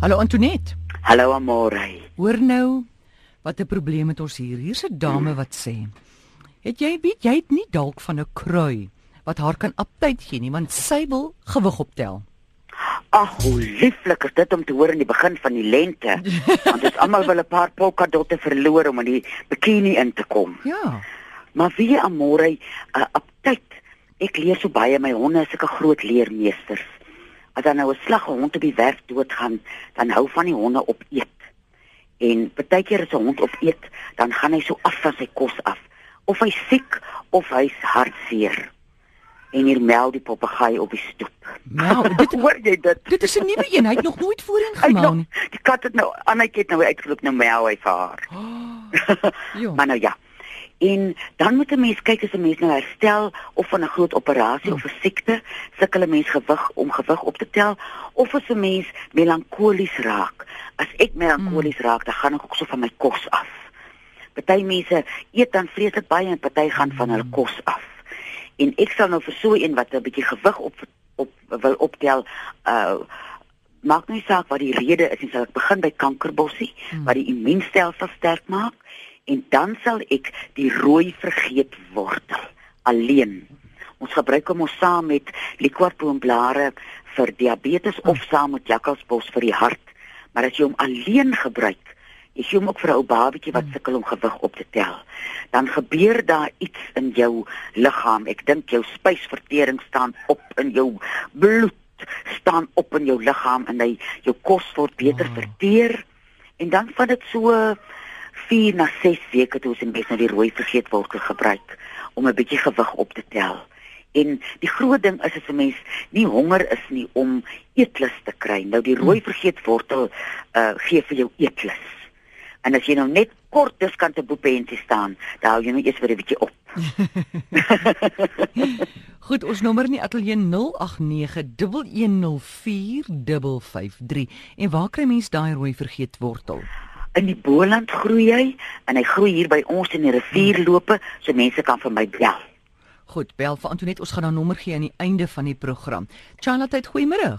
Hallo Antoinette. Hallo Amore. Hoor nou wat 'n probleem het ons hier. Hier's 'n dame wat sê: "Het jy weet jy het nie dalk van 'n krui wat haar kan aptyd gee nie, want sy wil gewig optel." Ag, hoe lieflik is dit om te hoor in die begin van die lente. Want dit almal wil 'n paar polka dotte verloor om in die bikini in te kom. Ja. Maar wie Amore, uh, aptyd. Ek leer so baie my honde is sulke groot leermeesters. As dan nou 'n slagge hond op die werk doodgaan, dan hou van die honde op eet. En partykeer as 'n hond op eet, dan gaan hy so af van sy kos af. Of hy siek of hy's hartseer. En hier mel die papegaai op die stoep. Nou, dit Hoor jy dit? dit is 'n nuwe een. Hy het nog nooit voorheen nog, nie. die kat het nou Annetjie het nou uitgeloop nou mel hy vir haar. Ja. Maar nou ja. En dan moet 'n mens kyk as 'n mens nou herstel of van 'n groot operasie of 'n siekte, sukkel 'n mens gewig om gewig op te tel of as 'n mens melankolies raak. As ek melankolies raak, dan gaan ek ook so van my kos af. Party mense eet dan vreeslik baie en party gaan van hulle kos af. En ek sal nou vir so een wat 'n bietjie gewig op op wil optel, uh maak nie saak wat die rede is nie, sal ek begin by kankerbossie Hmm. wat die immuunstelsel sterk maak en dan sal ek die rooi vergeetwortel alleen. Ons gebruik hom ons saam met liquorboomblare vir diabetes of saam met jakkalsbos vir die hart. Maar as jy hom alleen gebruik, jy gee hom ook vir 'n ou babatjie wat sukkel om gewig op te tel, dan gebeur daar iets in jou liggaam. Ek dink jou spysvertering staan op in jou bloed staan op in jou liggaam en hy jou kos word beter Wow. verteer en dan van dit so 4 na 6 weke toe ons net nou die rooi vergeetwortel gebruik om 'n bietjie gewig op te tel. En die groot ding is as 'n mens nie honger is nie om eetlus te kry. Nou die rooi vergeetwortel uh gee vir jou eetlus. En as jy nou net kort diskant 'n boepentie staan, dan hou jy nou eers vir 'n bietjie op. Goed, ons nommer in die ateljee 0891104553. En waar kry mens daai rooi vergeetwortel? In die Boland groei hy en hy groei hier by ons in die rivierloope, so mense kan vir my bel. Goed, bel vir Antoinette. Ons gaan haar nommer gee aan die einde van die program. Charlotte, goeiemôre.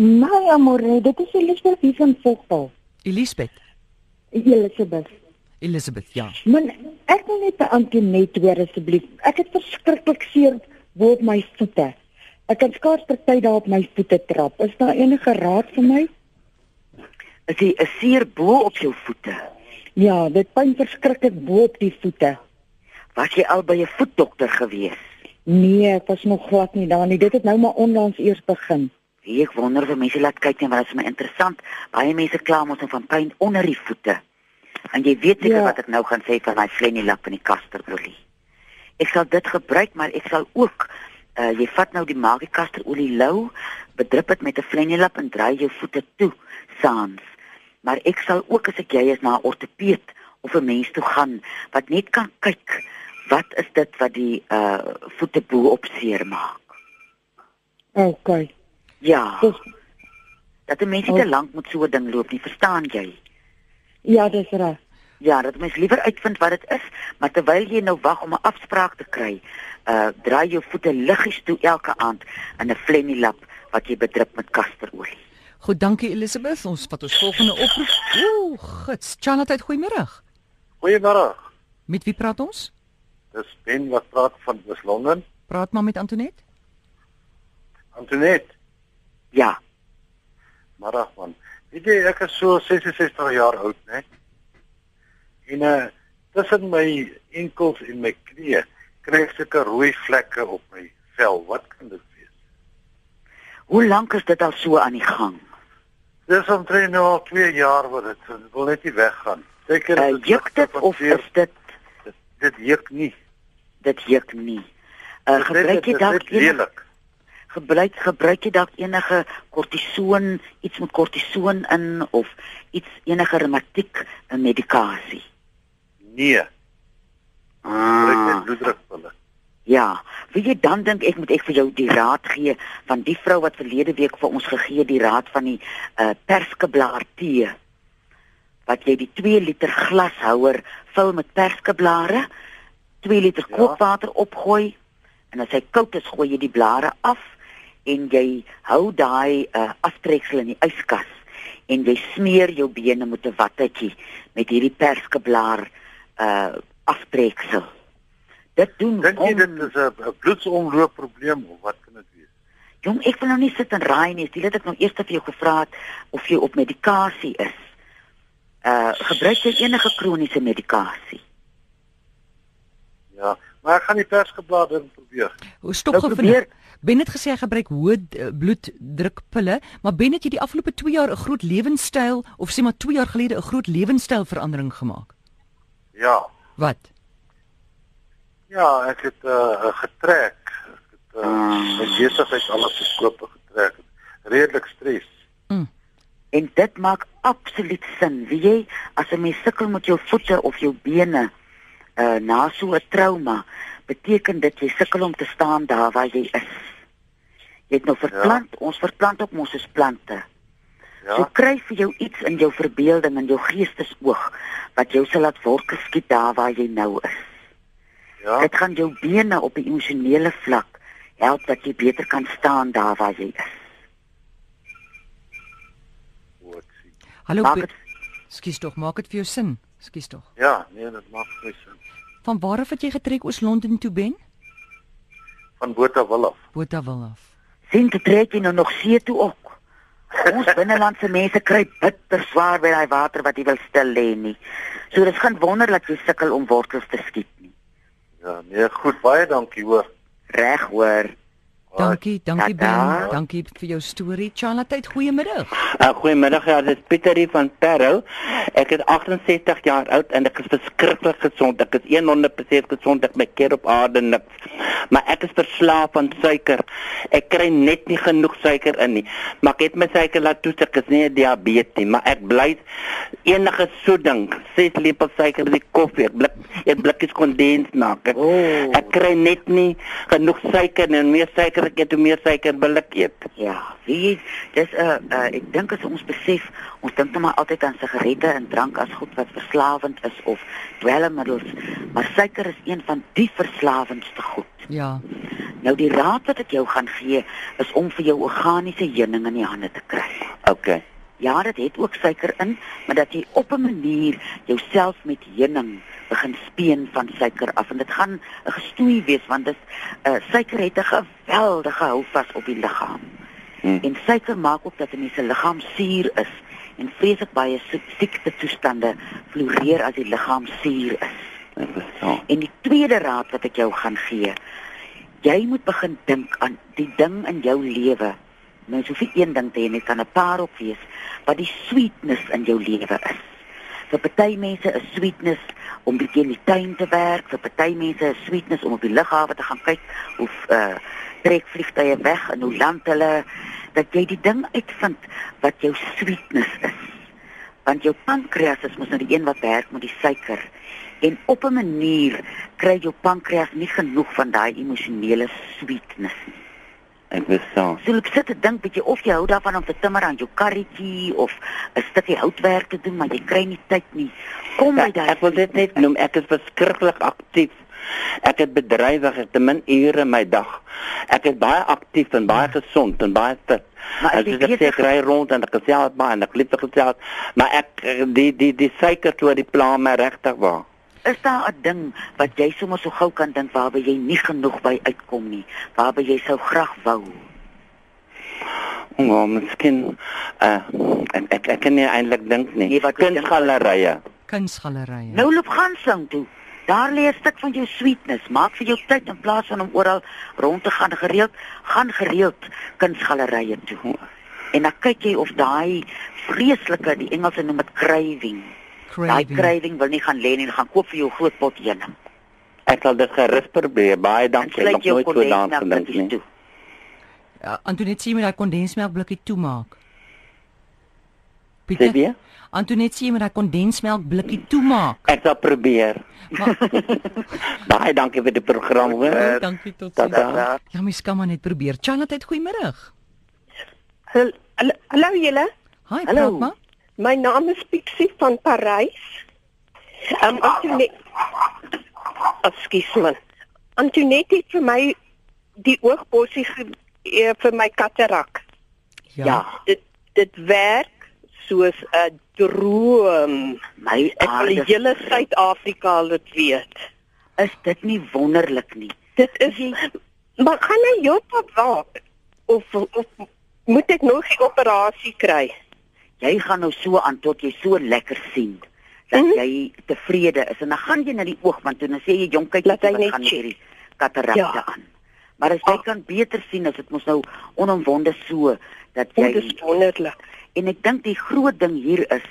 My amore, dit is Elisabeth hier van Vogel. Elisabeth. Elisabeth. Elizabeth, ja. Man, ek wil net by Antoinette hoor asseblief. Ek het verskriklik seer op my voete. Ek kan skaars party daar op my voete trap. Is daar enige raad vir my? Is hy 'n seer bo op jou voete? Ja, dit pyn verskriklik bo op die voete. Was jy al by 'n voetdokter gewees? Nee, ek was nog glad nie daar nie. Dit het nou maar onlangs eers begin. Wie ek wonder of mense laat kyk en wat is my interessant. Baie mense kla mos nou van pyn onder die voete. En jy weet seker Ja. wat ek nou gaan sê van daai flenilap en die kasterolie. Ek sal dit gebruik, maar ek sal ook uh jy vat nou die maakie kasterolie lou, bedrup dit met 'n flenilap en draai jou voete toe saans. Maar ek sal ook as ek jy is na 'n ortopeed of 'n mens toe gaan wat net kan kyk wat is dit wat die uh voete bo op seer maak. OK. Ja. Dis dat 'n mens nie te lank met so 'n ding loop nie, verstaan jy? ja, dis reg. Ja, dat mens liewer uitvind wat dit is, maar terwyl jy nou wag om 'n afspraak te kry, uh draai jou voete liggies toe elke aand in 'n flenilap wat jy bedrup met kasterolie. Goed, dankie Elizabeth. Ons vat ons volgende oproep. Ooh, gits. Charlotte, goeiemôre. Goeiemôre. Met wie praat ons? Dis Ben wat praat van Wes Londen. Praat maar met Antoinette. Antoinette, Ja, middag man. Weet jy ek is so 66 jaar oud, né? En uh tussen my enkels en my knieë kry ek sulke rooi vlekke op my vel. Wat kan dit wees? hoe lank is dit al so aan die gang? Dis omtrent nou al 2 jaar wat dit wil net nie weggaan. Seker Uh, juk dit of is dit dit, dit juk nie. dit juk nie? Uh Dit- gebruik jy dalk lelik. gebruik gebruik jy dalk enige kortison, iets met kortison in of iets enige reumatiek uh, medikasie? Nee, Ah. net bloeddrukpille. Ja, wie jy dan dink ek moet ek vir jou die raad gee van die vrou wat verlede week vir ons gegee het, die raad van die uh perskeblaar tee. Wat jy die 2 liter glashouer vul met perskeblare, 2 liter Ja. kookwater opgooi en as hy koud is, gooi jy die blare af en jy hou daai uh aftreksel in die yskas en jy smeer jou bene met 'n wattetjie met hierdie perskeblaar uh afbreeksel. Dit doen Dink jy om- dit is 'n bloedsomloop probleem of wat kan dit wees? Jong, ek wil nou nie sit en raai nie. Dit het ek nou eers vir jou gevra het of jy op medikasie is. Uh gebruik jy enige kroniese medikasie? Ja, maar ek gaan die persgeblader probeer. Hoe stop Nou probeer- vinnig. Ben het gesê hy gebruik hoë uh, bloeddrukpille, maar Ben het jy die afgelope 2 jaar 'n groot lewenstyl of sê maar 2 jaar gelede 'n groot lewenstylverandering gemaak? Ja. Wat? Ja, ek het uh getrek. Ek het uh my besigheid alles gekoop en getrek. Redelik stres. En dit maak absoluut sin. Wie jy as 'n mens sukkel met jou voete of jou bene uh na so 'n trauma, beteken dit jy sukkel om te staan daar waar jy is. Jy het nou verplant, ja. ons verplant ook mos as plante. Ja. So kry vir jou iets in jou verbeelding en jou geestesoog wat jou sal laat wolke skiet daar waar jy nou is. Ja. Dit gaan jou bene op 'n emosionele vlak help dat jy beter kan staan daar waar jy is. Ek sien. Hallo. Dit Skus tog, maak dit vir jou sin. Skus tog. Ja, nee, dit maak vir my sin. Van waar af het jy getrek oos Londen toe Ben? Van Botawil af. Botawil af. sien te trek jy nou nog see toe ook. Ons binnelandse mense kry bitter swaar by daai water wat jy wil stil lê nie. So dis geen wonder dat jy sukkel om wortels te skiet nie. Ja, nee, goed, baie dankie hoor. Reg hoor. Dankie, dankie Ben. Tada. Dankie vir jou storie. Charlotte, goeiemiddag. Uh, goeiemiddag, ja, dit is Pieter hier van Parow. Ek is 68 jaar oud en ek is verskriklik gesond. Ek is 100% gesond. Ek my keer op aarde niks. Maar ek is verslaaf aan suiker. Ek kry net nie genoeg suiker in nie. Maar ek het my suiker laat toets. Ek is nie diabetes nie, maar ek bly enige soeding, 6 lepels suiker in die koffie. Ek blik ek blikkies kondensmelk. Ek, Oh. ek kry net nie genoeg suiker en meer suiker ek eet, hoe meer suiker wil ek eet. Ja, wie dis 'n uh, uh, ek dink as ons besef, ons dink net maar altyd aan sigarette en drank as goed wat verslawend is of dwelmmiddels, maar suiker is een van die verslawendste goed. Ja. Nou die raad wat ek jou gaan gee is om vir jou organiese heuning in die hande te kry. Okay. Ja, dit het ook suiker in, maar dat jy op 'n manier jouself met heuning begin speen van suiker af en dit gaan 'n gestoei wees want dit uh, suiker het 'n geweldige houvas op die liggaam. Hmm. En suiker maak ook dat 'n mens se liggaam suur is en vreeslik baie siek- siekte toestande floreer as die liggaam suur is. Verstaan. En die tweede raad wat ek jou gaan gee, jy moet begin dink aan die ding in jou lewe. Mens hoef nie een ding te hê nie, kan 'n paar op wees wat die sweetness in jou lewe is. Vir party mense is sweetness om bietjie in die tuin te werk, vir party mense is sweetness om op die lughawe te gaan kyk hoe uh trek vliegtye weg en hoe land hulle dat jy die ding uitvind wat jou sweetness is. Want jou pankreas is mos nou die een wat werk met die suiker en op 'n manier kry jou pankreas nie genoeg van daai emosionele sweetness nie. Ek verstaan. So ek sit te dink bietjie of jy hou daarvan om te timmer aan jou karretjie of 'n stukkie houtwerk te doen, maar jy kry nie tyd nie. Kom by Ja, daai ek wil dit net noem, ek is verskriklik aktief. Ek het bedrywig, ek het te min ure in my dag. Ek is baie aktief en baie gesond en baie fit. Maar ek sê besig ek ry rond en ek gesels baie en ek lief gesels, maar ek eh, die die die suiker toe die pla my regtig waar. Is daar 'n ding wat jy sommer so gou kan dink waarby jy nie genoeg by uitkom nie, waarby jy sou graag wou? Oh, miskien uh ek ek, ek kan nie eintlik dink nie. Nee, jy dink- Kunsgalerye. Kunsgalerye. Nou loop gaan sing toe. Daar lê 'n stuk van jou sweetness. Maak vir jou tyd in plaas van om oral rond te gaan gereeld, gaan gereeld kunsgalerye toe. En dan kyk jy of daai vreeslike, die Engelse noem dit craving. Daai craving. wil nie gaan lê nie, gaan koop vir jou groot pot heuning. Ek sal dit gerus probeer. Baie En dankie. Ek het nooit so daaraan gedink nie. Ja, Antoinette sê jy moet daai kondensmelk blikkie toemaak. Sê Pieter. jy? Antoinette sê jy moet daai kondensmelk blikkie toemaak. Ek sal probeer. Maar Baie dankie vir die program hoor. dankie tot sien. Ja, mens kan maar net probeer. Charlotte, goeiemôre. Hallo, hallo julle. Hi, Hallo. praat maar. My naam is Pixie van Parys. Um Antoinette Ekskuus man. Antoinette het vir my die oogbossie ge, eh, vir my katarak. Ja. Ja. Dit dit werk soos 'n droom. My Ek wil hele Suid-Afrika dit weet. is dit nie wonderlik nie? Dit is maar gaan hy Joppa waak of of moet ek nog die operasie kry? Jy gaan nou so aan tot jy so lekker sien dat Mhm. jy tevrede is en dan gaan jy na die oogman toe en dan sê jy jong kyk wat gaan hierdie katarakte Ja. aan. Maar as jy Ag. kan beter sien as dit mos nou onomwonde so dat jy dis wonderlik. en ek dink die groot ding hier is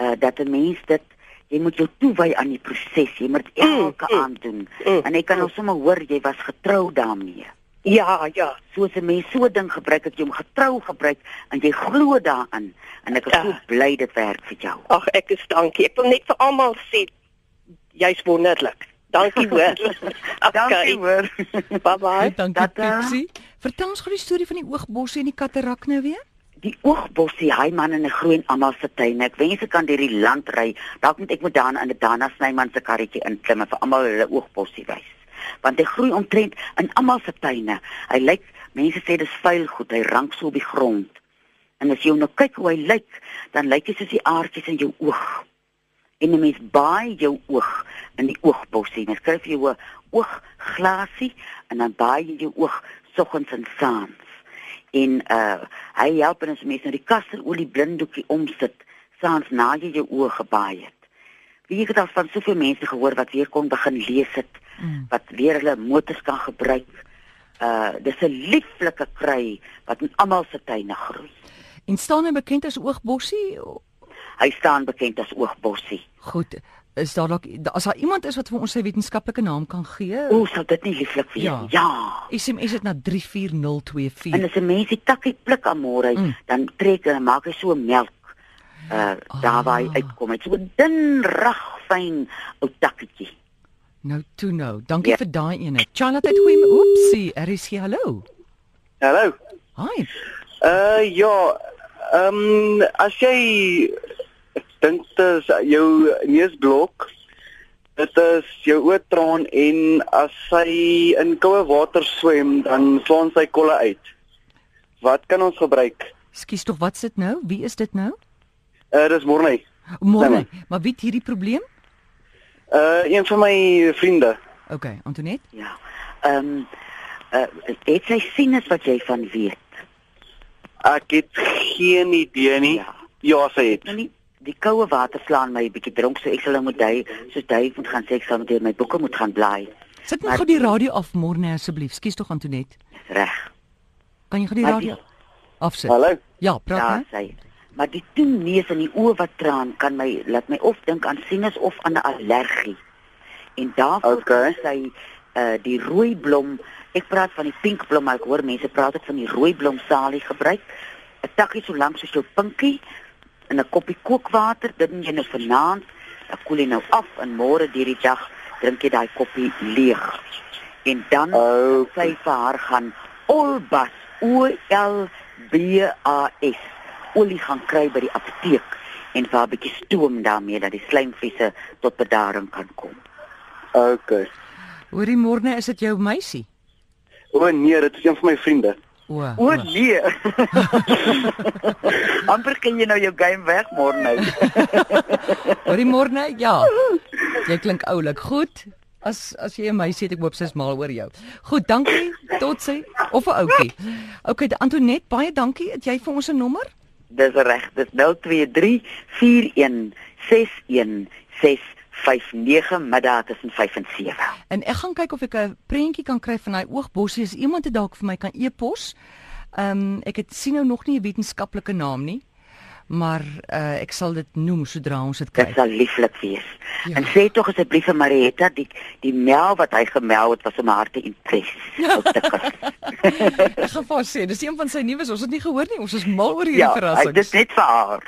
uh dat 'n mens dit jy moet jou toewy aan die proses. Jy moet dit Mm, elke mm, aand doen. mm, En ek kan nou sommer hoor jy was getrou daarmee. Ja, ja. soos 'n mens so 'n ding gebruik dat jy hom getrou gebruik en jy glo daarin en ek is Ja. so bly dit werk vir jou. Ag, ek is dankie. Ek wil net vir almal sê jy's wonderlik. Dankie hoor. Dankie hoor. Bye bye. Dankie Tata. Pixie. Vertel ons gou die storie van die oogbossie en die katarak nou weer. Die oogbossie, hy man in 'n groen almal se tuine. Ek wens ek kan deur die land ry. Dalk moet ek moet daar in 'n Dana Snyman se karretjie inklim en vir almal hulle oogbossie wys. Want hy groei omtrent in almal se tuine. Hy lyk mense sê dis vuil goed. Hy rank so op die grond. En as jy nou kyk hoe hy lyk, dan lyk hy soos die aardjies in jou oog. En 'n mens baai jou oog in die oogbossie. Mens skryf jou 'n oogglasie en dan baai jy jou oog soggens en saans. En uh hy help en as mens nou die kasterolie blinddoekie omsit, saans na jy jou oë gebaai het. Wie het al van soveel mense gehoor wat weer kon begin lees het, Mm. wat weer hulle motors kan gebruik. Uh dis 'n lieflike kry wat in almal se tuine groei. En staan hy bekend as oogbossie? Hy staan bekend as oogbossie. Goed. Is daar dalk as daar iemand is wat vir ons sy wetenskaplike naam kan gee? O, sal dit nie lieflik wees Ja. Ja. SMS dit na 34024. En as 'n mens die takkie pluk aan môre, Mm. dan trek en maak hy so melk. Uh daar waar hy Ah. uitkom. Dit so 'n dun rag fyn ou takkietjie. Nou toe nou. Dankie Ja. vir daai ene. Charlotte het goeie oepsie. Er is hier hallo. Hallo. Hi. Uh ja, ehm um, as jy dink dit jou neusblok dit is jou oortraan en as sy in koue water swem dan slaan sy kolle uit. Wat kan ons gebruik? Skus tog, wat sit nou? Wie is dit nou? Uh dis Morney. Môre. Nee, Maar wie het hierdie probleem? Uh een van my vriende. OK, Antoinette. Ja. Ehm um, uh dit sy sinus wat jy van weet. Ek het geen idee nie. Ja. Ja, sy het. Nou nie die koue water slaan my 'n bietjie dronk so ek sal nou moet hy soos hy moet gaan sê ek sal met deur my boeke moet gaan blaai. Sit net gou die radio af môre asseblief. Skus tog Antoinette. Dis reg. Kan jy gou die radio die- afsit? Hallo. Ja, praat Ja, nou. sy. Maar die toeneus en die oë wat traan kan my laat my of dink aan sinus of aan 'n allergie. En daarvoor Okay. kan sy uh die rooi blom, ek praat van die pink blom, maar ek hoor mense praat ook van die rooi blom salie gebruik. 'n Takkie so lank soos jou pinkie in 'n koppie kookwater, dit doen jy nou vanaand, dan koel jy nou af en môre deur die dag drink jy daai koppie leeg. En dan Oh, sy vir haar gaan Olbas O L B A S olie gaan kry by die apteek en vir 'n bietjie stoom daarmee dat die slijmvliese tot bedaring kan kom. okay. Hoorie môre, is dit jou meisie? O nee, dit is een van my vriende. O. O nee. Amper kan jy nou jou game weg môre nou. Hoorie môre? Ja. Jy klink oulik. Goed. As as jy 'n meisie het, ek hoop sy's mal oor jou. Goed, dankie. Tot sy of 'n ouetjie. Okay, Antoinette, baie dankie. Het jy vir ons 'n nommer? Dis reg, dis 023 41 61 659 middag tussen 5 en 7. En ek gaan kyk of ek 'n prentjie kan kry van daai oogbossie as iemand dit dalk vir my kan e-pos. Ehm um, ek het sien nou nog nie 'n wetenskaplike naam nie, maar uh, ek sal dit noem sodra ons dit kry. Dit sal lieflik wees. Ja. Ja. En sê tog asseblief vir Marietta die die mel wat hy gemel het was om haar te impress. Ou tikkies. Ek gaan vir sê, dis een van sy nuus. Ons het nie gehoor nie. Ons is mal oor hierdie ja, hy- verrassings. dit is net vir haar.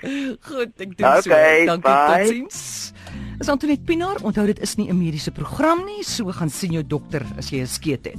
Goed, ek doen so. Okay, Dankie, bye. totsiens. Is Antoinette Pinaar, onthou dit is nie 'n mediese program nie, so gaan sien jou dokter as jy 'n skeet het.